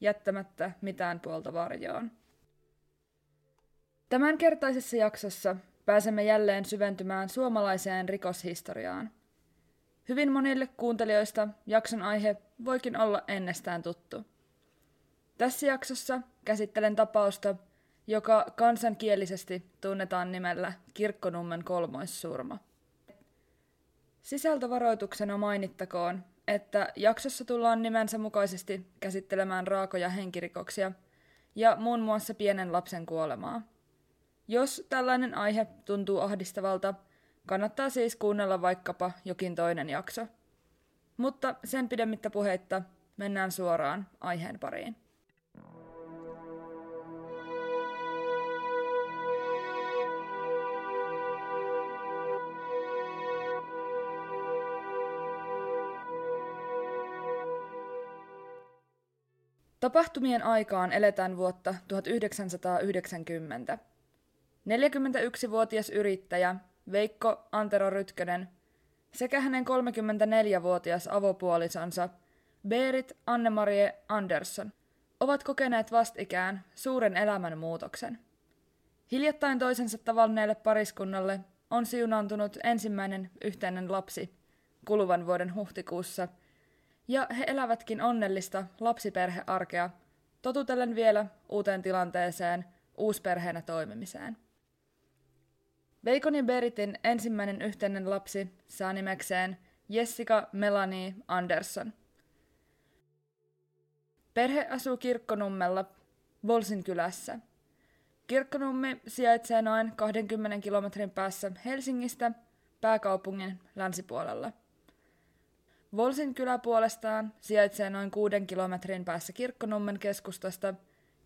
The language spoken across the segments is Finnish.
jättämättä mitään puolta varjoon. Tämänkertaisessa jaksossa pääsemme jälleen syventymään suomalaiseen rikoshistoriaan. Hyvin monille kuuntelijoista jakson aihe voikin olla ennestään tuttu. Tässä jaksossa käsittelen tapausta, joka kansankielisesti tunnetaan nimellä Kirkkonummen kolmoissurma. Sisältövaroituksena mainittakoon, että jaksossa tullaan nimensä mukaisesti käsittelemään raakoja henkirikoksia ja muun muassa pienen lapsen kuolemaa. Jos tällainen aihe tuntuu ahdistavalta, kannattaa siis kuunnella vaikkapa jokin toinen jakso. Mutta sen pidemmittä puheitta mennään suoraan aiheen pariin. Tapahtumien aikaan eletään vuotta 1990. 41-vuotias yrittäjä Veikko Antero Rytkönen sekä hänen 34-vuotias avopuolisonsa Berit Annemarie Andersson ovat kokeneet vastikään suuren elämänmuutoksen. Hiljattain toisensa tavanneelle pariskunnalle on siunaantunut ensimmäinen yhteinen lapsi kuluvan vuoden huhtikuussa – ja he elävätkin onnellista lapsiperhearkea, totutellen vielä uuteen tilanteeseen, uusperheenä toimimiseen. Veikon ja Beritin ensimmäinen yhteinen lapsi saa nimekseen Jessica Melanie Anderson. Perhe asuu Kirkkonummella, Volsin kylässä. Kirkkonummi sijaitsee noin 20 kilometrin päässä Helsingistä pääkaupungin länsipuolella. Volsin kylä puolestaan sijaitsee noin kuuden kilometrin päässä Kirkkonummen keskustasta,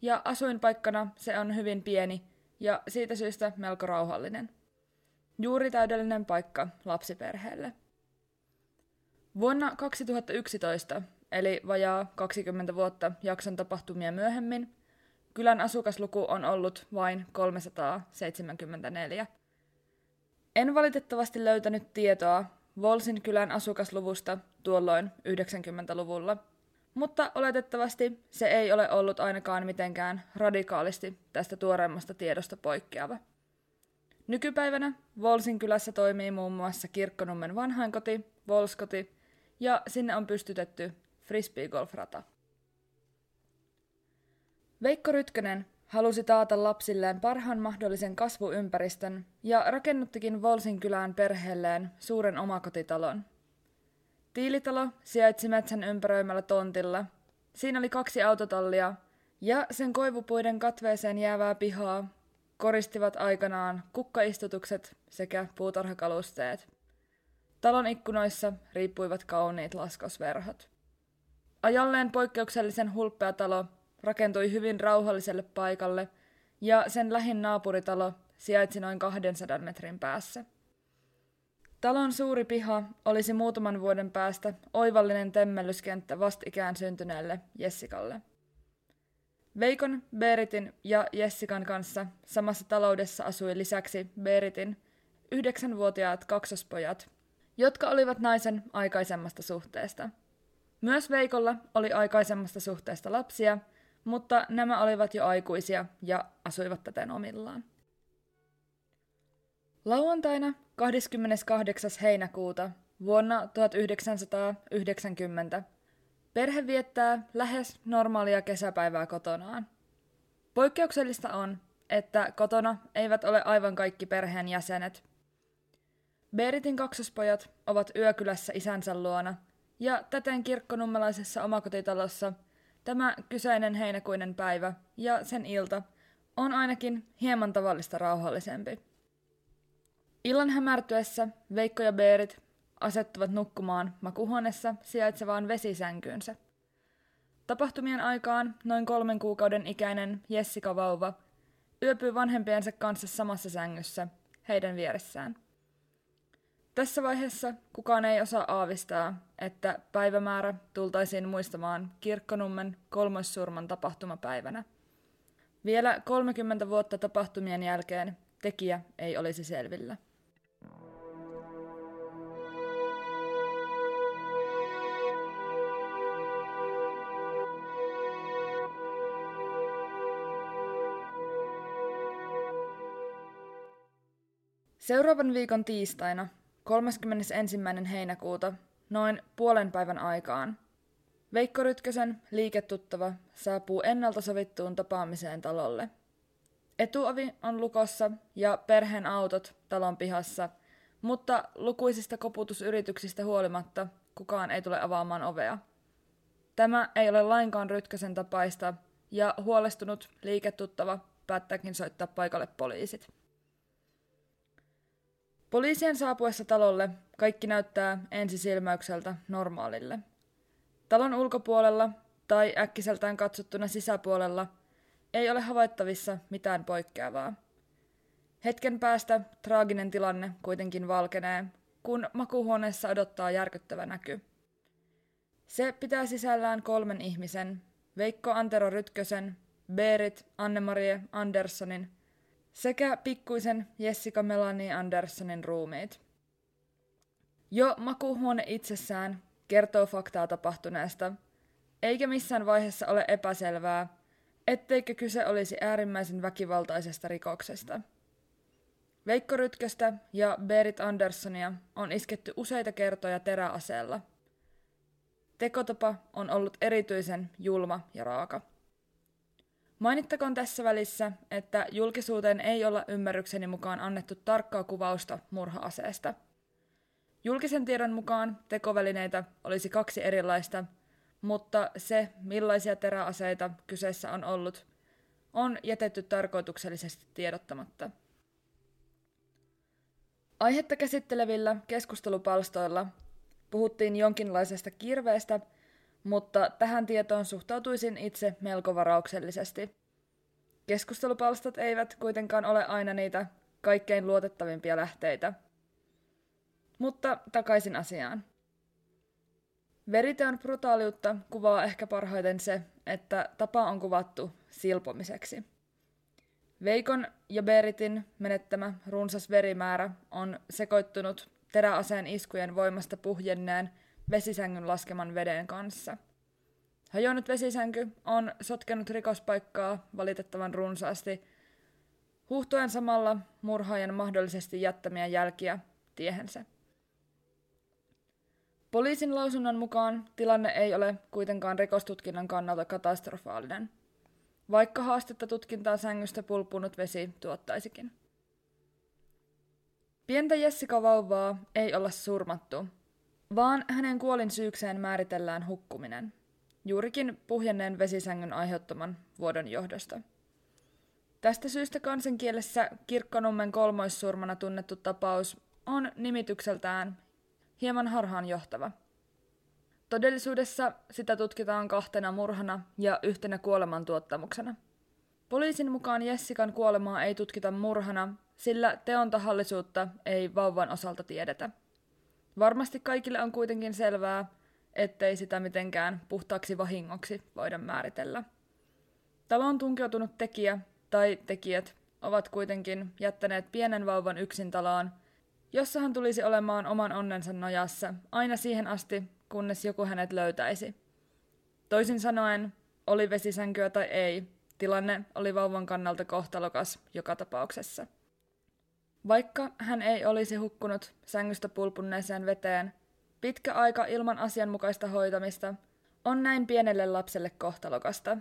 ja asuinpaikkana se on hyvin pieni ja siitä syystä melko rauhallinen. Juuri täydellinen paikka lapsiperheelle. Vuonna 2011, eli vajaa 20 vuotta jakson tapahtumia myöhemmin, kylän asukasluku on ollut vain 374. En valitettavasti löytänyt tietoa Volsin kylän asukasluvusta tuolloin 90-luvulla, mutta oletettavasti se ei ole ollut ainakaan mitenkään radikaalisti tästä tuoreemmasta tiedosta poikkeava. Nykypäivänä Volsin kylässä toimii muun muassa Kirkkonummen vanhainkoti, Volskoti, ja sinne on pystytetty frisbeegolfrata. Veikko Rytkönen halusi taata lapsilleen parhaan mahdollisen kasvuympäristön ja rakennuttikin Volsin kylään perheelleen suuren omakotitalon. Tiilitalo sijaitsi metsän ympäröimällä tontilla. Siinä oli kaksi autotallia ja sen koivupuiden katveeseen jäävää pihaa koristivat aikanaan kukkaistutukset sekä puutarhakalusteet. Talon ikkunoissa riippuivat kauniit laskosverhot. Ajalleen poikkeuksellisen hulppea talo rakentui hyvin rauhalliselle paikalle ja sen lähin naapuritalo sijaitsi noin 200 metrin päässä. Talon suuri piha olisi muutaman vuoden päästä oivallinen temmellyskenttä vastikään syntyneelle Jessikalle. Veikon, Beritin ja Jessikan kanssa samassa taloudessa asui lisäksi Beritin yhdeksänvuotiaat kaksospojat, jotka olivat naisen aikaisemmasta suhteesta. Myös Veikolla oli aikaisemmasta suhteesta lapsia – mutta nämä olivat jo aikuisia ja asuivat täten omillaan. Lauantaina 28. heinäkuuta vuonna 1990 perhe viettää lähes normaalia kesäpäivää kotonaan. Poikkeuksellista on, että kotona eivät ole aivan kaikki perheen jäsenet. Beritin kaksospojat ovat yökylässä isänsä luona, ja täten kirkkonummelaisessa omakotitalossa – Tämä kyseinen heinäkuinen päivä ja sen ilta on ainakin hieman tavallista rauhallisempi. Illan hämärtyessä Veikko ja Beerit asettuvat nukkumaan makuhuoneessa sijaitsevaan vesisänkyynsä. Tapahtumien aikaan noin kolmen kuukauden ikäinen Jessica vauva yöpyy vanhempiensa kanssa samassa sängyssä, heidän vieressään. Tässä vaiheessa kukaan ei osaa aavistaa, että päivämäärä tultaisiin muistamaan Kirkkonummen kolmoissurman tapahtumapäivänä. Vielä 30 vuotta tapahtumien jälkeen tekijä ei olisi selvillä. Seuraavan viikon tiistaina 31. heinäkuuta noin puolen päivän aikaan Veikko Rytkösen liiketuttava saapuu ennalta sovittuun tapaamiseen talolle. Etuovi on lukossa ja perheen autot talon pihassa, mutta lukuisista koputusyrityksistä huolimatta kukaan ei tule avaamaan ovea. Tämä ei ole lainkaan Rytkösen tapaista, ja huolestunut liiketuttava päättääkin soittaa paikalle poliisit. Poliisien saapuessa talolle kaikki näyttää ensisilmäykseltä normaalille. Talon ulkopuolella tai äkkiseltään katsottuna sisäpuolella ei ole havaittavissa mitään poikkeavaa. Hetken päästä traaginen tilanne kuitenkin valkenee, kun makuuhuoneessa odottaa järkyttävä näky. Se pitää sisällään kolmen ihmisen, Veikko Antero Rytkösen, Berit Annemarie Anderssonin sekä pikkuisen Jessica Melanie Anderssonin ruumiit. Jo makuuhuone itsessään kertoo faktaa tapahtuneesta, eikä missään vaiheessa ole epäselvää, etteikö kyse olisi äärimmäisen väkivaltaisesta rikoksesta. Veikko Rytköstä ja Berit Anderssonia on isketty useita kertoja teräaseella. Tekotapa on ollut erityisen julma ja raaka. Mainittakoon tässä välissä, että julkisuuteen ei olla ymmärrykseni mukaan annettu tarkkaa kuvausta murha-aseesta. Julkisen tiedon mukaan tekovälineitä olisi kaksi erilaista, mutta se, millaisia teräaseita kyseessä on ollut, on jätetty tarkoituksellisesti tiedottamatta. Aihetta käsittelevillä keskustelupalstoilla puhuttiin jonkinlaisesta kirveestä – mutta tähän tietoon suhtautuisin itse melko varauksellisesti. Keskustelupalstat eivät kuitenkaan ole aina niitä kaikkein luotettavimpia lähteitä. Mutta takaisin asiaan. Veriteon brutaaliutta kuvaa ehkä parhaiten se, että tapa on kuvattu silpomiseksi. Veikon ja Beritin menettämä runsas verimäärä on sekoittunut teräaseen iskujen voimasta puhjenneen vesisängyn laskeman veden kanssa. Hajonnut vesisänky on sotkenut rikospaikkaa valitettavan runsaasti, huhtuen samalla murhaajan mahdollisesti jättämiä jälkiä tiehensä. Poliisin lausunnon mukaan tilanne ei ole kuitenkaan rikostutkinnan kannalta katastrofaalinen, vaikka haastetta tutkintaa sängystä pulpunut vesi tuottaisikin. Pientä Jessica vauvaa ei olla surmattu, vaan hänen kuolin syykseen määritellään hukkuminen, juurikin puhjenneen vesisängyn aiheuttaman vuodon johdosta. Tästä syystä kansankielessä Kirkkonummen kolmoissurmana tunnettu tapaus on nimitykseltään hieman harhaanjohtava. Todellisuudessa sitä tutkitaan kahtena murhana ja yhtenä kuolemantuottamuksena. Poliisin mukaan Jessikan kuolemaa ei tutkita murhana, sillä teon tahallisuutta ei vauvan osalta tiedetä. Varmasti kaikille on kuitenkin selvää, ettei sitä mitenkään puhtaaksi vahingoksi voida määritellä. Taloon tunkeutunut tekijä tai tekijät ovat kuitenkin jättäneet pienen vauvan yksin taloon, jossa hän tulisi olemaan oman onnensa nojassa aina siihen asti, kunnes joku hänet löytäisi. Toisin sanoen, oli vesisänkyä tai ei, tilanne oli vauvan kannalta kohtalokas joka tapauksessa. Vaikka hän ei olisi hukkunut sängystä pulpunneeseen veteen, pitkä aika ilman asianmukaista hoitamista on näin pienelle lapselle kohtalokasta.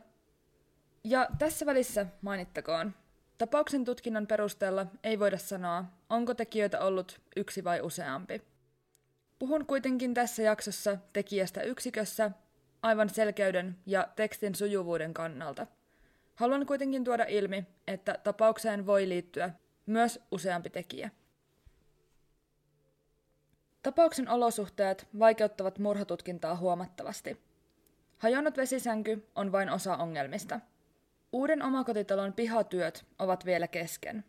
Ja tässä välissä mainittakoon, tapauksen tutkinnan perusteella ei voida sanoa, onko tekijöitä ollut yksi vai useampi. Puhun kuitenkin tässä jaksossa tekijästä yksikössä aivan selkeyden ja tekstin sujuvuuden kannalta. Haluan kuitenkin tuoda ilmi, että tapaukseen voi liittyä myös useampi tekijä. Tapauksen olosuhteet vaikeuttavat murhatutkintaa huomattavasti. Hajonnut vesisänky on vain osa ongelmista. Uuden omakotitalon pihatyöt ovat vielä kesken.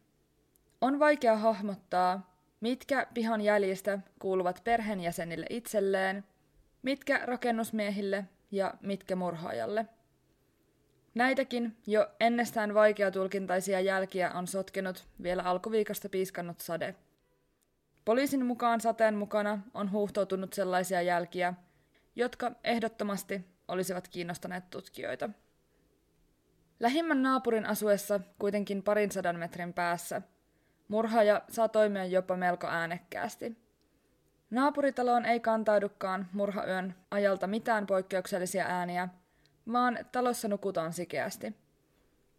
On vaikea hahmottaa, mitkä pihan jäljistä kuuluvat perheenjäsenille itselleen, mitkä rakennusmiehille ja mitkä murhaajalle. Näitäkin jo ennestään vaikeatulkintaisia jälkiä on sotkenut vielä alkuviikosta piiskannut sade. Poliisin mukaan sateen mukana on huuhtoutunut sellaisia jälkiä, jotka ehdottomasti olisivat kiinnostaneet tutkijoita. Lähimmän naapurin asuessa kuitenkin parin sadan metrin päässä murhaaja saa toimia jopa melko äänekkäästi. Naapuritaloon ei kantaudukaan murhayön ajalta mitään poikkeuksellisia ääniä, vaan talossa nukutaan sikeästi.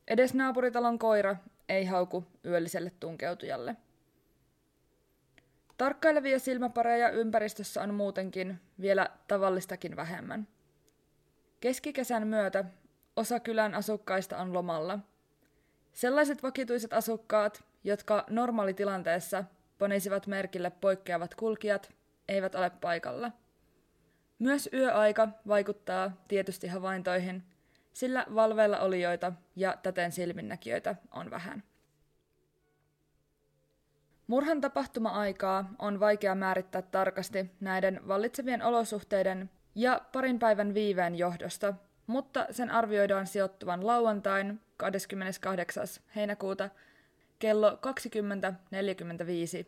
Edes naapuritalon koira ei hauku yölliselle tunkeutujalle. Tarkkailevia silmäpareja ympäristössä on muutenkin vielä tavallistakin vähemmän. Keskikesän myötä osa kylän asukkaista on lomalla. Sellaiset vakituiset asukkaat, jotka normaalitilanteessa panisivat merkille poikkeavat kulkijat, eivät ole paikalla. Myös yöaika vaikuttaa tietysti havaintoihin, sillä valveilla olijoita ja täten silminnäkijöitä on vähän. Murhan tapahtuma-aikaa on vaikea määrittää tarkasti näiden vallitsevien olosuhteiden ja parin päivän viiveen johdosta, mutta sen arvioidaan sijoittuvan lauantain 28. heinäkuuta kello 20.45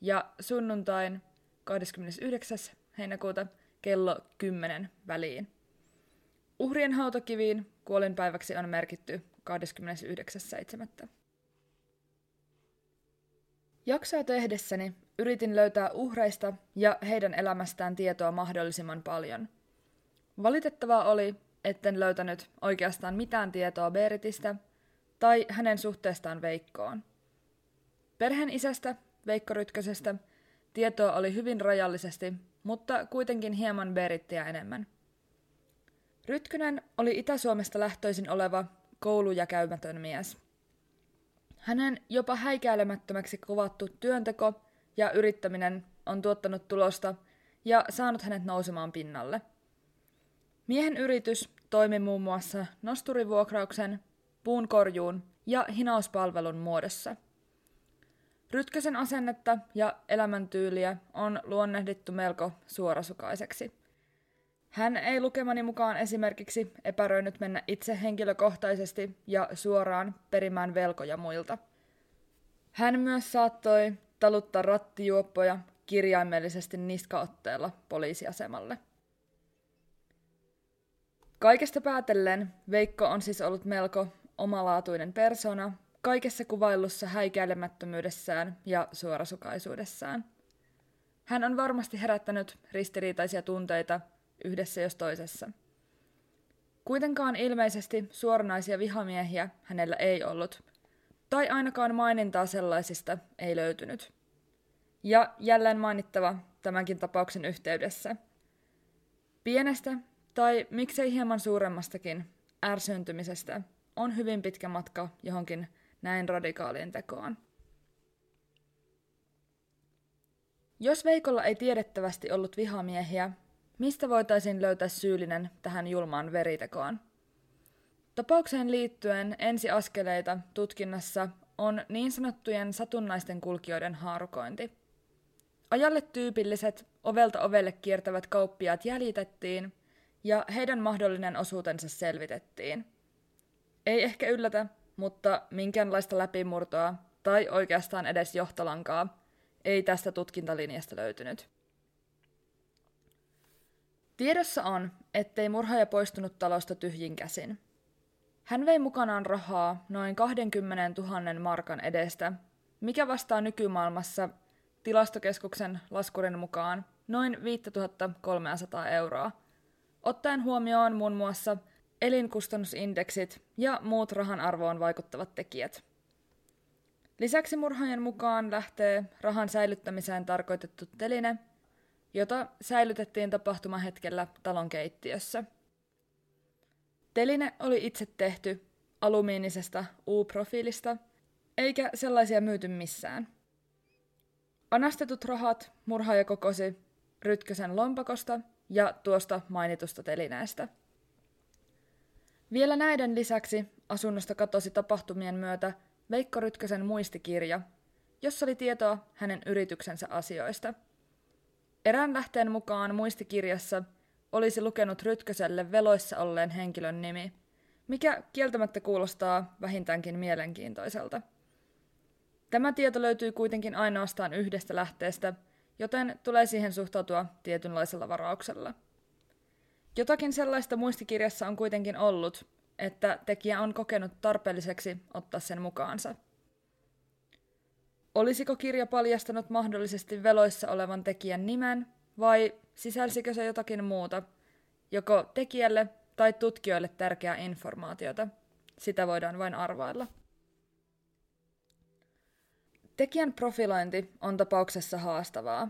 ja sunnuntain 29. heinäkuuta kello 10 väliin. Uhrien hautakiviin kuolinpäiväksi on merkitty 29.7. Jaksoa tehdessäni yritin löytää uhreista ja heidän elämästään tietoa mahdollisimman paljon. Valitettavaa oli, etten löytänyt oikeastaan mitään tietoa Beritistä tai hänen suhteestaan Veikkoon. Perheen isästä, Veikko Rytkösestä, tietoa oli hyvin rajallisesti, mutta kuitenkin hieman Berittiä enemmän. Rytkönen oli Itä-Suomesta lähtöisin oleva koulu- ja käymätön mies – hänen jopa häikäilemättömäksi kuvattu työnteko ja yrittäminen on tuottanut tulosta ja saanut hänet nousemaan pinnalle. Miehen yritys toimi muun muassa nosturivuokrauksen, puunkorjuun ja hinauspalvelun muodossa. Rytkösen asennetta ja elämäntyyliä on luonnehdittu melko suorasukaiseksi. Hän ei lukemani mukaan esimerkiksi epäröinyt mennä itse henkilökohtaisesti ja suoraan perimään velkoja muilta. Hän myös saattoi taluttaa rattijuoppoja kirjaimellisesti niskaotteella poliisiasemalle. Kaikesta päätellen Veikko on siis ollut melko omalaatuinen persona kaikessa kuvailussa häikäilemättömyydessään ja suorasukaisuudessaan. Hän on varmasti herättänyt ristiriitaisia tunteita yhdessä jos toisessa. Kuitenkaan ilmeisesti suoranaisia vihamiehiä hänellä ei ollut, tai ainakaan mainintaa sellaisista ei löytynyt. Ja jälleen mainittava tämänkin tapauksen yhteydessä. Pienestä, tai miksei hieman suuremmastakin, ärsyntymisestä on hyvin pitkä matka johonkin näin radikaaliin tekoon. Jos Veikolla ei tiedettävästi ollut vihamiehiä, Mistä voitaisiin löytää syyllinen tähän julmaan veritekoon? Tapaukseen liittyen ensiaskeleita tutkinnassa on niin sanottujen satunnaisten kulkijoiden haarukointi. Ajalle tyypilliset ovelta ovelle kiertävät kauppiaat jäljitettiin ja heidän mahdollinen osuutensa selvitettiin. Ei ehkä yllätä, mutta minkäänlaista läpimurtoa tai oikeastaan edes johtolankaa ei tästä tutkintalinjasta löytynyt. Tiedossa on, ettei murhaaja poistunut talosta tyhjin käsin. Hän vei mukanaan rahaa noin 20 000 markan edestä, mikä vastaa nykymaailmassa tilastokeskuksen laskurin mukaan noin 5300 euroa, ottaen huomioon muun muassa elinkustannusindeksit ja muut rahan arvoon vaikuttavat tekijät. Lisäksi murhaajan mukaan lähtee rahan säilyttämiseen tarkoitettu teline – jota säilytettiin tapahtumahetkellä talon keittiössä. Teline oli itse tehty alumiinisesta U-profiilista, eikä sellaisia myyty missään. Anastetut rahat murhaaja kokosi Rytkösen lompakosta ja tuosta mainitusta telineestä. Vielä näiden lisäksi asunnosta katosi tapahtumien myötä Veikko Rytkösen muistikirja, jossa oli tietoa hänen yrityksensä asioista. Erään lähteen mukaan muistikirjassa olisi lukenut Rytköselle veloissa olleen henkilön nimi, mikä kieltämättä kuulostaa vähintäänkin mielenkiintoiselta. Tämä tieto löytyy kuitenkin ainoastaan yhdestä lähteestä, joten tulee siihen suhtautua tietynlaisella varauksella. Jotakin sellaista muistikirjassa on kuitenkin ollut, että tekijä on kokenut tarpeelliseksi ottaa sen mukaansa. Olisiko kirja paljastanut mahdollisesti veloissa olevan tekijän nimen, vai sisälsikö se jotakin muuta, joko tekijälle tai tutkijoille tärkeää informaatiota? Sitä voidaan vain arvailla. Tekijän profilointi on tapauksessa haastavaa.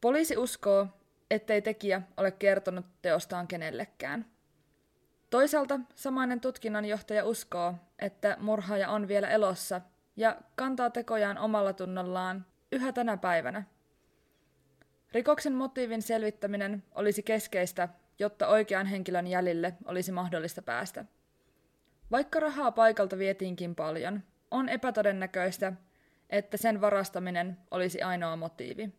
Poliisi uskoo, ettei tekijä ole kertonut teostaan kenellekään. Toisaalta samainen tutkinnanjohtaja uskoo, että murhaaja on vielä elossa ja kantaa tekojaan omalla tunnollaan yhä tänä päivänä. Rikoksen motiivin selvittäminen olisi keskeistä, jotta oikean henkilön jäljille olisi mahdollista päästä. Vaikka rahaa paikalta vietiinkin paljon, on epätodennäköistä, että sen varastaminen olisi ainoa motiivi.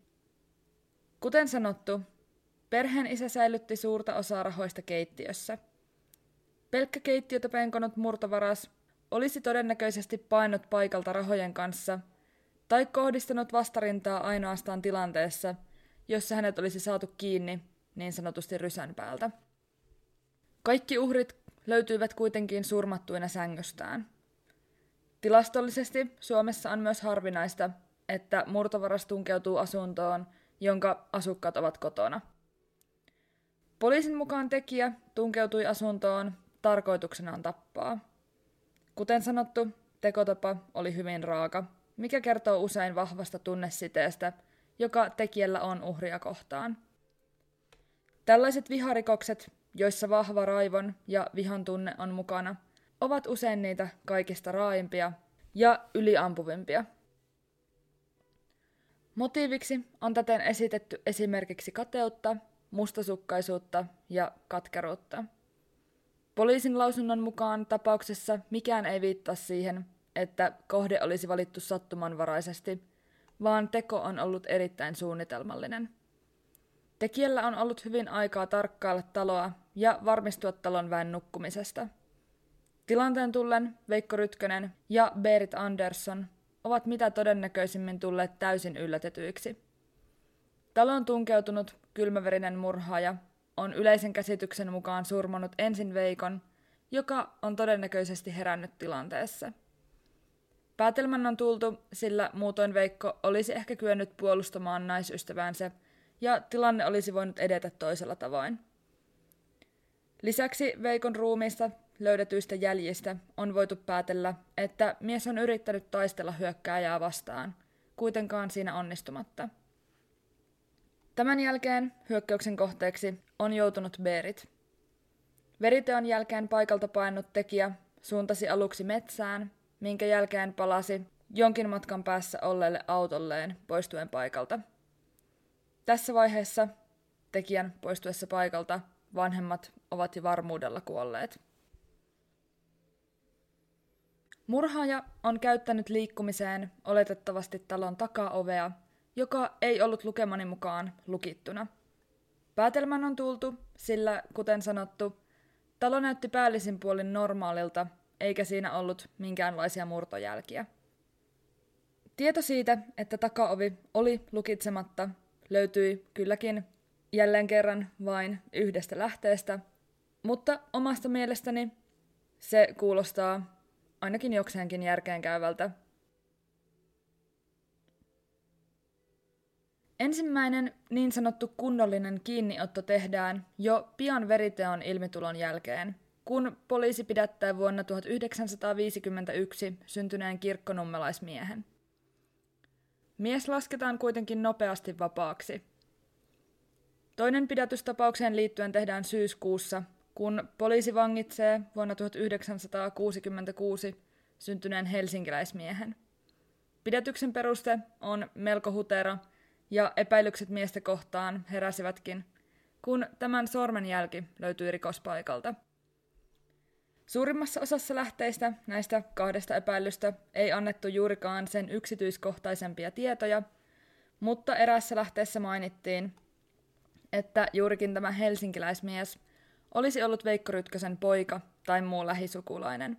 Kuten sanottu, perheen isä säilytti suurta osaa rahoista keittiössä. Pelkkä keittiötä penkonut murtovaras olisi todennäköisesti painut paikalta rahojen kanssa tai kohdistanut vastarintaa ainoastaan tilanteessa, jossa hänet olisi saatu kiinni niin sanotusti rysän päältä. Kaikki uhrit löytyivät kuitenkin surmattuina sängystään. Tilastollisesti Suomessa on myös harvinaista, että murtovaras tunkeutuu asuntoon, jonka asukkaat ovat kotona. Poliisin mukaan tekijä tunkeutui asuntoon tarkoituksenaan tappaa. Kuten sanottu, tekotapa oli hyvin raaka, mikä kertoo usein vahvasta tunnesiteestä, joka tekijällä on uhria kohtaan. Tällaiset viharikokset, joissa vahva raivon ja vihan tunne on mukana, ovat usein niitä kaikista raaimpia ja yliampuvimpia. Motiiviksi on täten esitetty esimerkiksi kateutta, mustasukkaisuutta ja katkeruutta. Poliisin lausunnon mukaan tapauksessa mikään ei viittaa siihen, että kohde olisi valittu sattumanvaraisesti, vaan teko on ollut erittäin suunnitelmallinen. Tekijällä on ollut hyvin aikaa tarkkailla taloa ja varmistua talon väen nukkumisesta. Tilanteen tullen Veikko Rytkönen ja Berit Andersson ovat mitä todennäköisimmin tulleet täysin yllätetyiksi. Talon tunkeutunut kylmäverinen murhaaja on yleisen käsityksen mukaan surmanut ensin Veikon, joka on todennäköisesti herännyt tilanteessa. Päätelmän on tultu, sillä muutoin Veikko olisi ehkä kyennyt puolustamaan naisystävänsä ja tilanne olisi voinut edetä toisella tavoin. Lisäksi Veikon ruumiista löydetyistä jäljistä on voitu päätellä, että mies on yrittänyt taistella hyökkääjää vastaan, kuitenkaan siinä onnistumatta. Tämän jälkeen hyökkäyksen kohteeksi on joutunut Berit. Veriteon jälkeen paikalta painut tekijä suuntasi aluksi metsään, minkä jälkeen palasi jonkin matkan päässä olleelle autolleen poistuen paikalta. Tässä vaiheessa tekijän poistuessa paikalta vanhemmat ovat jo varmuudella kuolleet. Murhaaja on käyttänyt liikkumiseen oletettavasti talon takaovea, joka ei ollut lukemani mukaan lukittuna. Päätelmän on tultu, sillä kuten sanottu, talo näytti päällisin puolin normaalilta, eikä siinä ollut minkäänlaisia murtojälkiä. Tieto siitä, että takaovi oli lukitsematta, löytyi kylläkin jälleen kerran vain yhdestä lähteestä, mutta omasta mielestäni se kuulostaa ainakin jokseenkin järkeenkäyvältä. Ensimmäinen niin sanottu kunnollinen kiinniotto tehdään jo pian veriteon ilmitulon jälkeen, kun poliisi pidättää vuonna 1951 syntyneen kirkkonummelaismiehen. Mies lasketaan kuitenkin nopeasti vapaaksi. Toinen pidätystapaukseen liittyen tehdään syyskuussa kun poliisi vangitsee vuonna 1966 syntyneen helsinkiläismiehen. Pidätyksen peruste on melko hutera ja epäilykset miestä kohtaan heräsivätkin, kun tämän sormenjälki löytyi rikospaikalta. Suurimmassa osassa lähteistä näistä kahdesta epäilystä ei annettu juurikaan sen yksityiskohtaisempia tietoja, mutta erässä lähteessä mainittiin, että juurikin tämä helsinkiläismies olisi ollut Veikko Rytkösen poika tai muu lähisukulainen.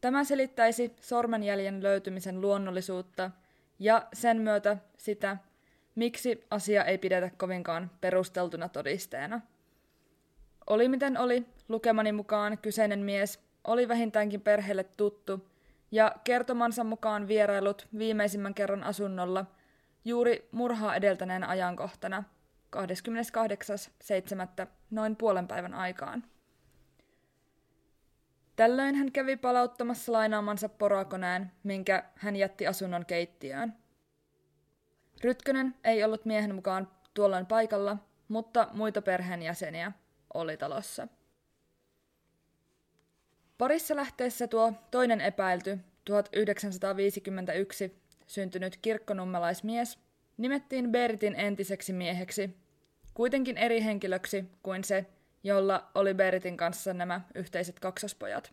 Tämä selittäisi sormenjäljen löytymisen luonnollisuutta ja sen myötä sitä, miksi asia ei pidetä kovinkaan perusteltuna todisteena. Oli miten oli, lukemani mukaan kyseinen mies oli vähintäänkin perheelle tuttu ja kertomansa mukaan vierailut viimeisimmän kerran asunnolla juuri murhaa edeltäneen ajankohtana 28.7. noin puolen päivän aikaan. Tällöin hän kävi palauttamassa lainaamansa porakoneen, minkä hän jätti asunnon keittiöön. Rytkönen ei ollut miehen mukaan tuolloin paikalla, mutta muita perheenjäseniä oli talossa. Parissa lähteessä tuo toinen epäilty, 1951 syntynyt kirkkonummelaismies, nimettiin Beritin entiseksi mieheksi, kuitenkin eri henkilöksi kuin se, jolla oli Beritin kanssa nämä yhteiset kaksospojat.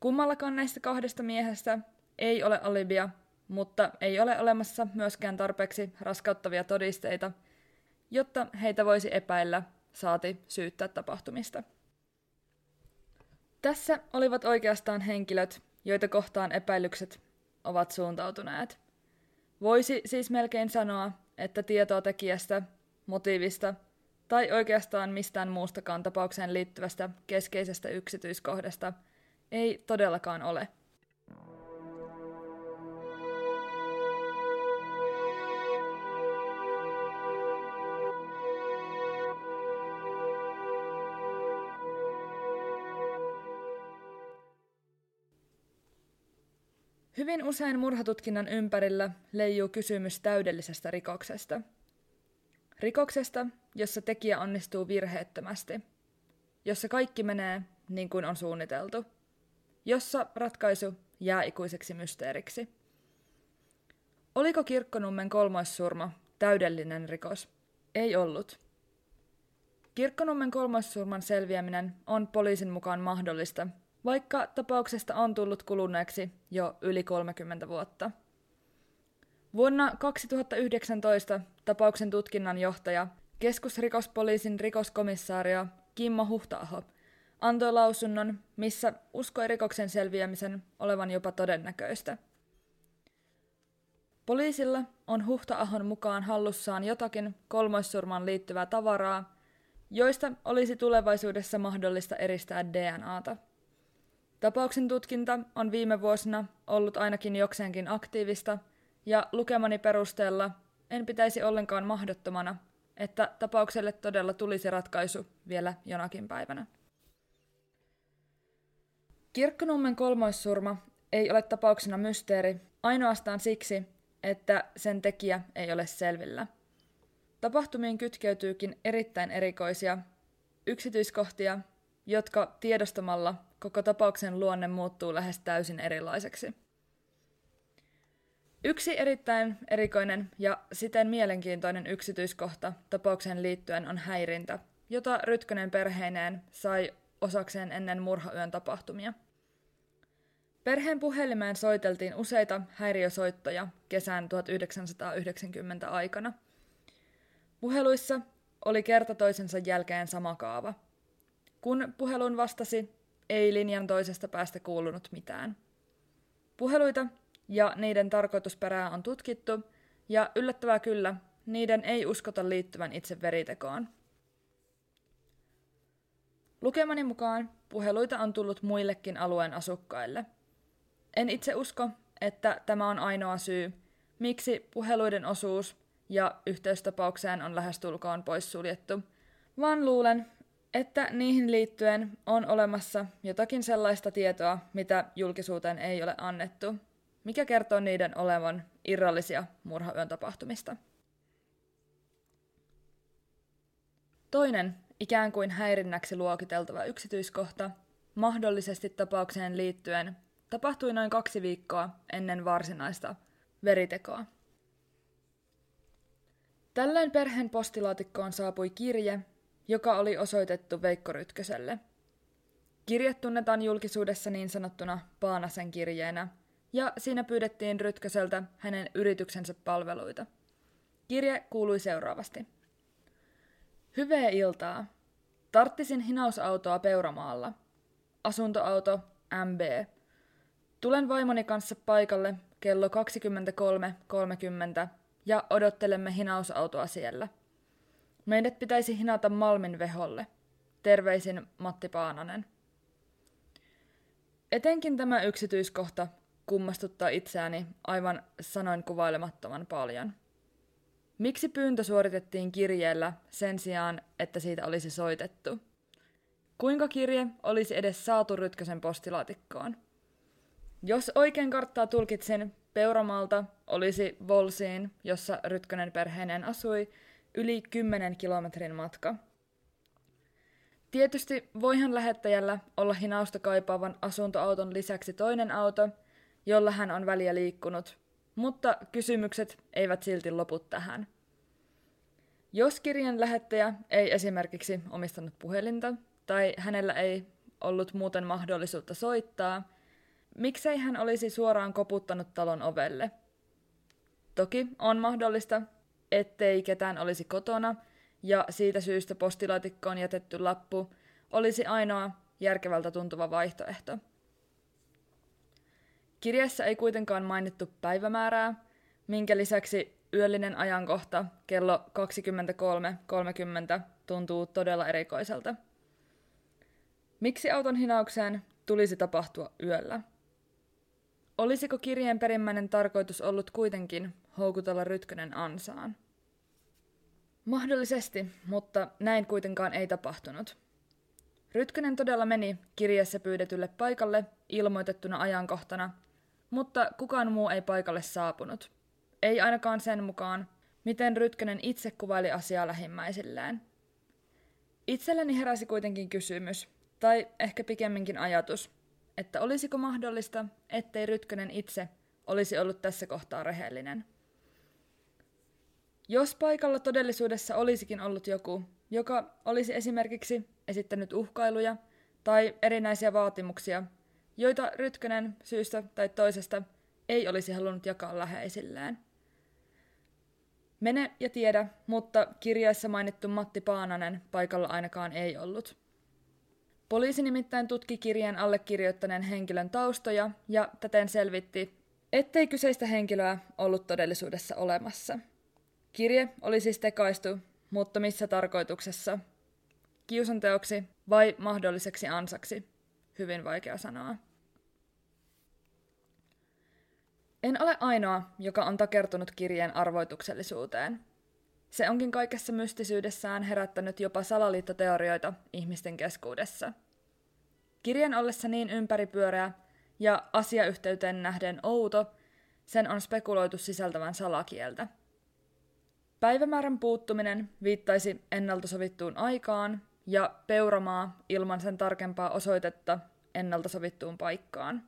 Kummallakaan näistä kahdesta miehestä ei ole alibia, mutta ei ole olemassa myöskään tarpeeksi raskauttavia todisteita, jotta heitä voisi epäillä saati syyttää tapahtumista. Tässä olivat oikeastaan henkilöt, joita kohtaan epäilykset ovat suuntautuneet. Voisi siis melkein sanoa, että tietoa tekijästä, motiivista tai oikeastaan mistään muustakaan tapaukseen liittyvästä keskeisestä yksityiskohdasta ei todellakaan ole – Hyvin usein murhatutkinnan ympärillä leijuu kysymys täydellisestä rikoksesta. Rikoksesta, jossa tekijä onnistuu virheettömästi. Jossa kaikki menee niin kuin on suunniteltu. Jossa ratkaisu jää ikuiseksi mysteeriksi. Oliko Kirkkonummen kolmoissurma täydellinen rikos? Ei ollut. Kirkkonummen kolmoissurman selviäminen on poliisin mukaan mahdollista vaikka tapauksesta on tullut kuluneeksi jo yli 30 vuotta. Vuonna 2019 tapauksen tutkinnan johtaja, keskusrikospoliisin rikoskomissaario Kimmo Huhtaaho antoi lausunnon, missä uskoi rikoksen selviämisen olevan jopa todennäköistä. Poliisilla on Huhtaahon mukaan hallussaan jotakin kolmoissurmaan liittyvää tavaraa, joista olisi tulevaisuudessa mahdollista eristää DNAta. Tapauksen tutkinta on viime vuosina ollut ainakin jokseenkin aktiivista, ja lukemani perusteella en pitäisi ollenkaan mahdottomana, että tapaukselle todella tulisi ratkaisu vielä jonakin päivänä. Kirkkonummen kolmoissurma ei ole tapauksena mysteeri ainoastaan siksi, että sen tekijä ei ole selvillä. Tapahtumiin kytkeytyykin erittäin erikoisia yksityiskohtia, jotka tiedostamalla koko tapauksen luonne muuttuu lähes täysin erilaiseksi. Yksi erittäin erikoinen ja siten mielenkiintoinen yksityiskohta tapaukseen liittyen on häirintä, jota Rytkönen perheineen sai osakseen ennen murhayön tapahtumia. Perheen puhelimeen soiteltiin useita häiriösoittoja kesän 1990 aikana. Puheluissa oli kerta toisensa jälkeen sama kaava. Kun puhelun vastasi ei linjan toisesta päästä kuulunut mitään. Puheluita ja niiden tarkoitusperää on tutkittu, ja yllättävää kyllä, niiden ei uskota liittyvän itse veritekoon. Lukemani mukaan puheluita on tullut muillekin alueen asukkaille. En itse usko, että tämä on ainoa syy, miksi puheluiden osuus ja yhteystapaukseen on lähestulkoon poissuljettu, vaan luulen, että niihin liittyen on olemassa jotakin sellaista tietoa, mitä julkisuuteen ei ole annettu, mikä kertoo niiden olevan irrallisia murhayön tapahtumista. Toinen ikään kuin häirinnäksi luokiteltava yksityiskohta, mahdollisesti tapaukseen liittyen, tapahtui noin kaksi viikkoa ennen varsinaista veritekoa. Tällöin perheen postilaatikkoon saapui kirje, joka oli osoitettu Veikko Rytköselle. Kirje tunnetaan julkisuudessa niin sanottuna Paanasen kirjeenä, ja siinä pyydettiin Rytköseltä hänen yrityksensä palveluita. Kirje kuului seuraavasti. Hyvää iltaa. Tarttisin hinausautoa Peuramaalla. Asuntoauto MB. Tulen vaimoni kanssa paikalle kello 23.30 ja odottelemme hinausautoa siellä. Meidät pitäisi hinata Malmin veholle. Terveisin Matti Paananen. Etenkin tämä yksityiskohta kummastuttaa itseäni aivan sanoin kuvailemattoman paljon. Miksi pyyntö suoritettiin kirjeellä sen sijaan, että siitä olisi soitettu? Kuinka kirje olisi edes saatu Rytkösen postilaatikkoon? Jos oikein karttaa tulkitsin, Peuramalta olisi Volsiin, jossa Rytkönen perheineen asui, yli 10 kilometrin matka. Tietysti voihan lähettäjällä olla hinausta kaipaavan asuntoauton lisäksi toinen auto, jolla hän on väliä liikkunut, mutta kysymykset eivät silti lopu tähän. Jos kirjan lähettäjä ei esimerkiksi omistanut puhelinta tai hänellä ei ollut muuten mahdollisuutta soittaa, miksei hän olisi suoraan koputtanut talon ovelle? Toki on mahdollista, ettei ketään olisi kotona, ja siitä syystä postilaatikkoon jätetty lappu olisi ainoa järkevältä tuntuva vaihtoehto. Kirjassa ei kuitenkaan mainittu päivämäärää, minkä lisäksi yöllinen ajankohta kello 23.30 tuntuu todella erikoiselta. Miksi auton hinaukseen tulisi tapahtua yöllä? Olisiko kirjeen perimmäinen tarkoitus ollut kuitenkin houkutella Rytkönen ansaan? Mahdollisesti, mutta näin kuitenkaan ei tapahtunut. Rytkönen todella meni kirjeessä pyydetylle paikalle ilmoitettuna ajankohtana, mutta kukaan muu ei paikalle saapunut. Ei ainakaan sen mukaan, miten Rytkönen itse kuvaili asiaa lähimmäisilleen. Itselleni heräsi kuitenkin kysymys, tai ehkä pikemminkin ajatus, että olisiko mahdollista, ettei Rytkönen itse olisi ollut tässä kohtaa rehellinen. Jos paikalla todellisuudessa olisikin ollut joku, joka olisi esimerkiksi esittänyt uhkailuja tai erinäisiä vaatimuksia, joita Rytkönen syystä tai toisesta ei olisi halunnut jakaa läheisillään. Mene ja tiedä, mutta kirjassa mainittu Matti Paananen paikalla ainakaan ei ollut. Poliisi nimittäin tutki kirjeen allekirjoittaneen henkilön taustoja ja täten selvitti, ettei kyseistä henkilöä ollut todellisuudessa olemassa. Kirje oli siis tekaistu, mutta missä tarkoituksessa? Kiusanteoksi vai mahdolliseksi ansaksi? Hyvin vaikea sanoa. En ole ainoa, joka on takertunut kirjeen arvoituksellisuuteen. Se onkin kaikessa mystisyydessään herättänyt jopa salaliittoteorioita ihmisten keskuudessa. Kirjan ollessa niin ympäripyöreä ja asiayhteyteen nähden outo, sen on spekuloitu sisältävän salakieltä. Päivämäärän puuttuminen viittaisi ennalta sovittuun aikaan ja peuramaa ilman sen tarkempaa osoitetta ennalta sovittuun paikkaan.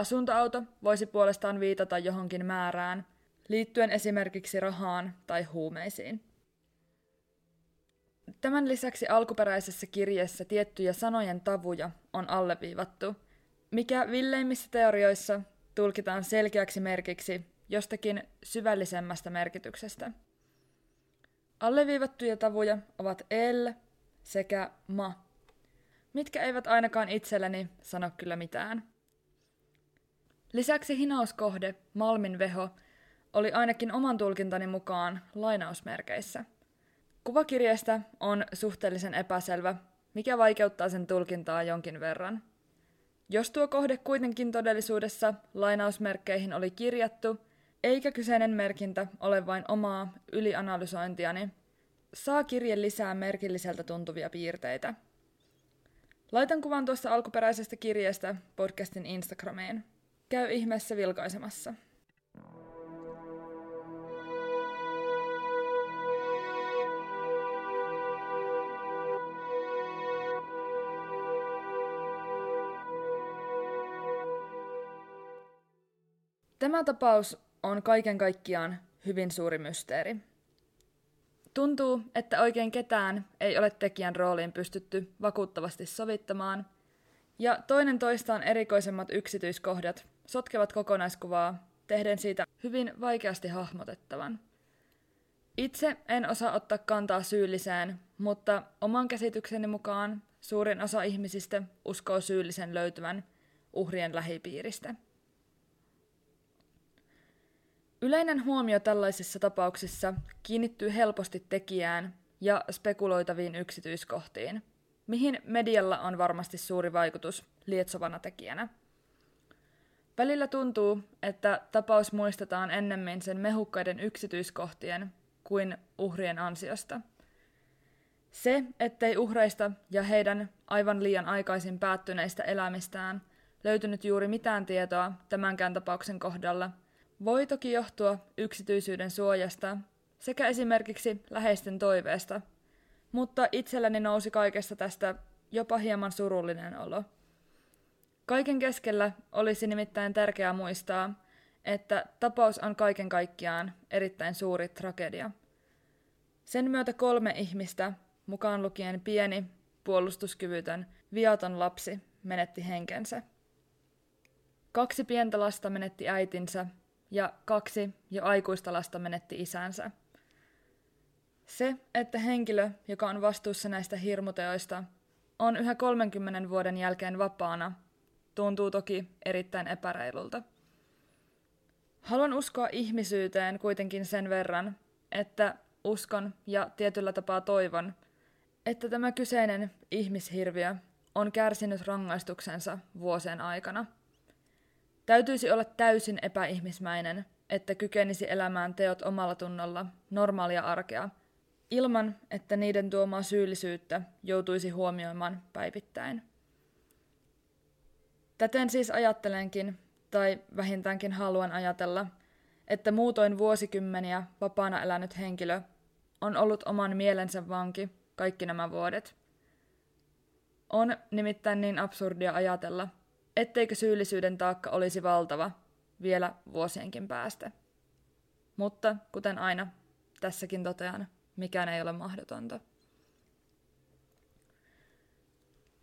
Asuntoauto voisi puolestaan viitata johonkin määrään, liittyen esimerkiksi rahaan tai huumeisiin. Tämän lisäksi alkuperäisessä kirjeessä tiettyjä sanojen tavuja on alleviivattu, mikä villeimmissä teorioissa tulkitaan selkeäksi merkiksi jostakin syvällisemmästä merkityksestä. Alleviivattuja tavuja ovat el sekä ma, mitkä eivät ainakaan itselleni sano kyllä mitään. Lisäksi hinauskohde, Malmin veho, oli ainakin oman tulkintani mukaan lainausmerkeissä. Kuvakirjeestä on suhteellisen epäselvä, mikä vaikeuttaa sen tulkintaa jonkin verran. Jos tuo kohde kuitenkin todellisuudessa lainausmerkkeihin oli kirjattu, eikä kyseinen merkintä ole vain omaa ylianalysointiani, saa kirje lisää merkilliseltä tuntuvia piirteitä. Laitan kuvan tuosta alkuperäisestä kirjeestä podcastin Instagramiin. Käy ihmeessä vilkaisemassa. Tämä tapaus on kaiken kaikkiaan hyvin suuri mysteeri. Tuntuu, että oikein ketään ei ole tekijän rooliin pystytty vakuuttavasti sovittamaan, Ja toinen toistaan erikoisemmat yksityiskohdat sotkevat kokonaiskuvaa, tehden siitä hyvin vaikeasti hahmotettavan. Itse en osaa ottaa kantaa syylliseen, mutta oman käsitykseni mukaan suurin osa ihmisistä uskoo syyllisen löytyvän uhrien lähipiiristä. Yleinen huomio tällaisissa tapauksissa kiinnittyy helposti tekijään ja spekuloitaviin yksityiskohtiin, mihin medialla on varmasti suuri vaikutus lietsovana tekijänä. Välillä tuntuu, että tapaus muistetaan ennemmin sen mehukkaiden yksityiskohtien kuin uhrien ansiosta. Se, ettei uhreista ja heidän aivan liian aikaisin päättyneistä elämistään löytynyt juuri mitään tietoa tämänkään tapauksen kohdalla, voi toki johtua yksityisyyden suojasta sekä esimerkiksi läheisten toiveesta, mutta itselläni nousi kaikesta tästä jopa hieman surullinen olo. Kaiken keskellä olisi nimittäin tärkeää muistaa, että tapaus on kaiken kaikkiaan erittäin suuri tragedia. Sen myötä kolme ihmistä, mukaan lukien pieni, puolustuskyvytön, viaton lapsi, menetti henkensä. Kaksi pientä lasta menetti äitinsä ja kaksi jo aikuista lasta menetti isänsä. Se, että henkilö, joka on vastuussa näistä hirmuteoista, on yhä 30 vuoden jälkeen vapaana, tuntuu toki erittäin epäreilulta. Haluan uskoa ihmisyyteen kuitenkin sen verran, että uskon ja tietyllä tapaa toivon, että tämä kyseinen ihmishirviö on kärsinyt rangaistuksensa vuosien aikana. Täytyisi olla täysin epäihmismäinen, että kykenisi elämään teot omalla tunnolla normaalia arkea, ilman että niiden tuomaa syyllisyyttä joutuisi huomioimaan päivittäin. Täten siis ajattelenkin, tai vähintäänkin haluan ajatella, että muutoin vuosikymmeniä vapaana elänyt henkilö on ollut oman mielensä vanki kaikki nämä vuodet. On nimittäin niin absurdia ajatella, etteikö syyllisyyden taakka olisi valtava vielä vuosienkin päästä. Mutta kuten aina, tässäkin totean, mikään ei ole mahdotonta.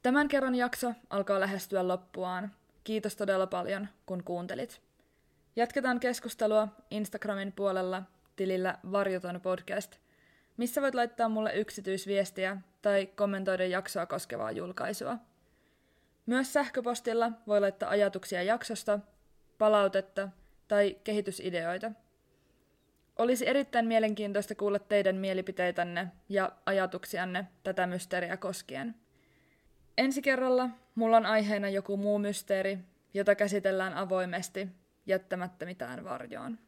Tämän kerran jakso alkaa lähestyä loppuaan. Kiitos todella paljon, kun kuuntelit. Jatketaan keskustelua Instagramin puolella tilillä Varjoton podcast, missä voit laittaa mulle yksityisviestiä tai kommentoida jaksoa koskevaa julkaisua. Myös sähköpostilla voi laittaa ajatuksia jaksosta, palautetta tai kehitysideoita. Olisi erittäin mielenkiintoista kuulla teidän mielipiteitänne ja ajatuksianne tätä mysteeriä koskien. Ensi kerralla mulla on aiheena joku muu mysteeri, jota käsitellään avoimesti, jättämättä mitään varjoon.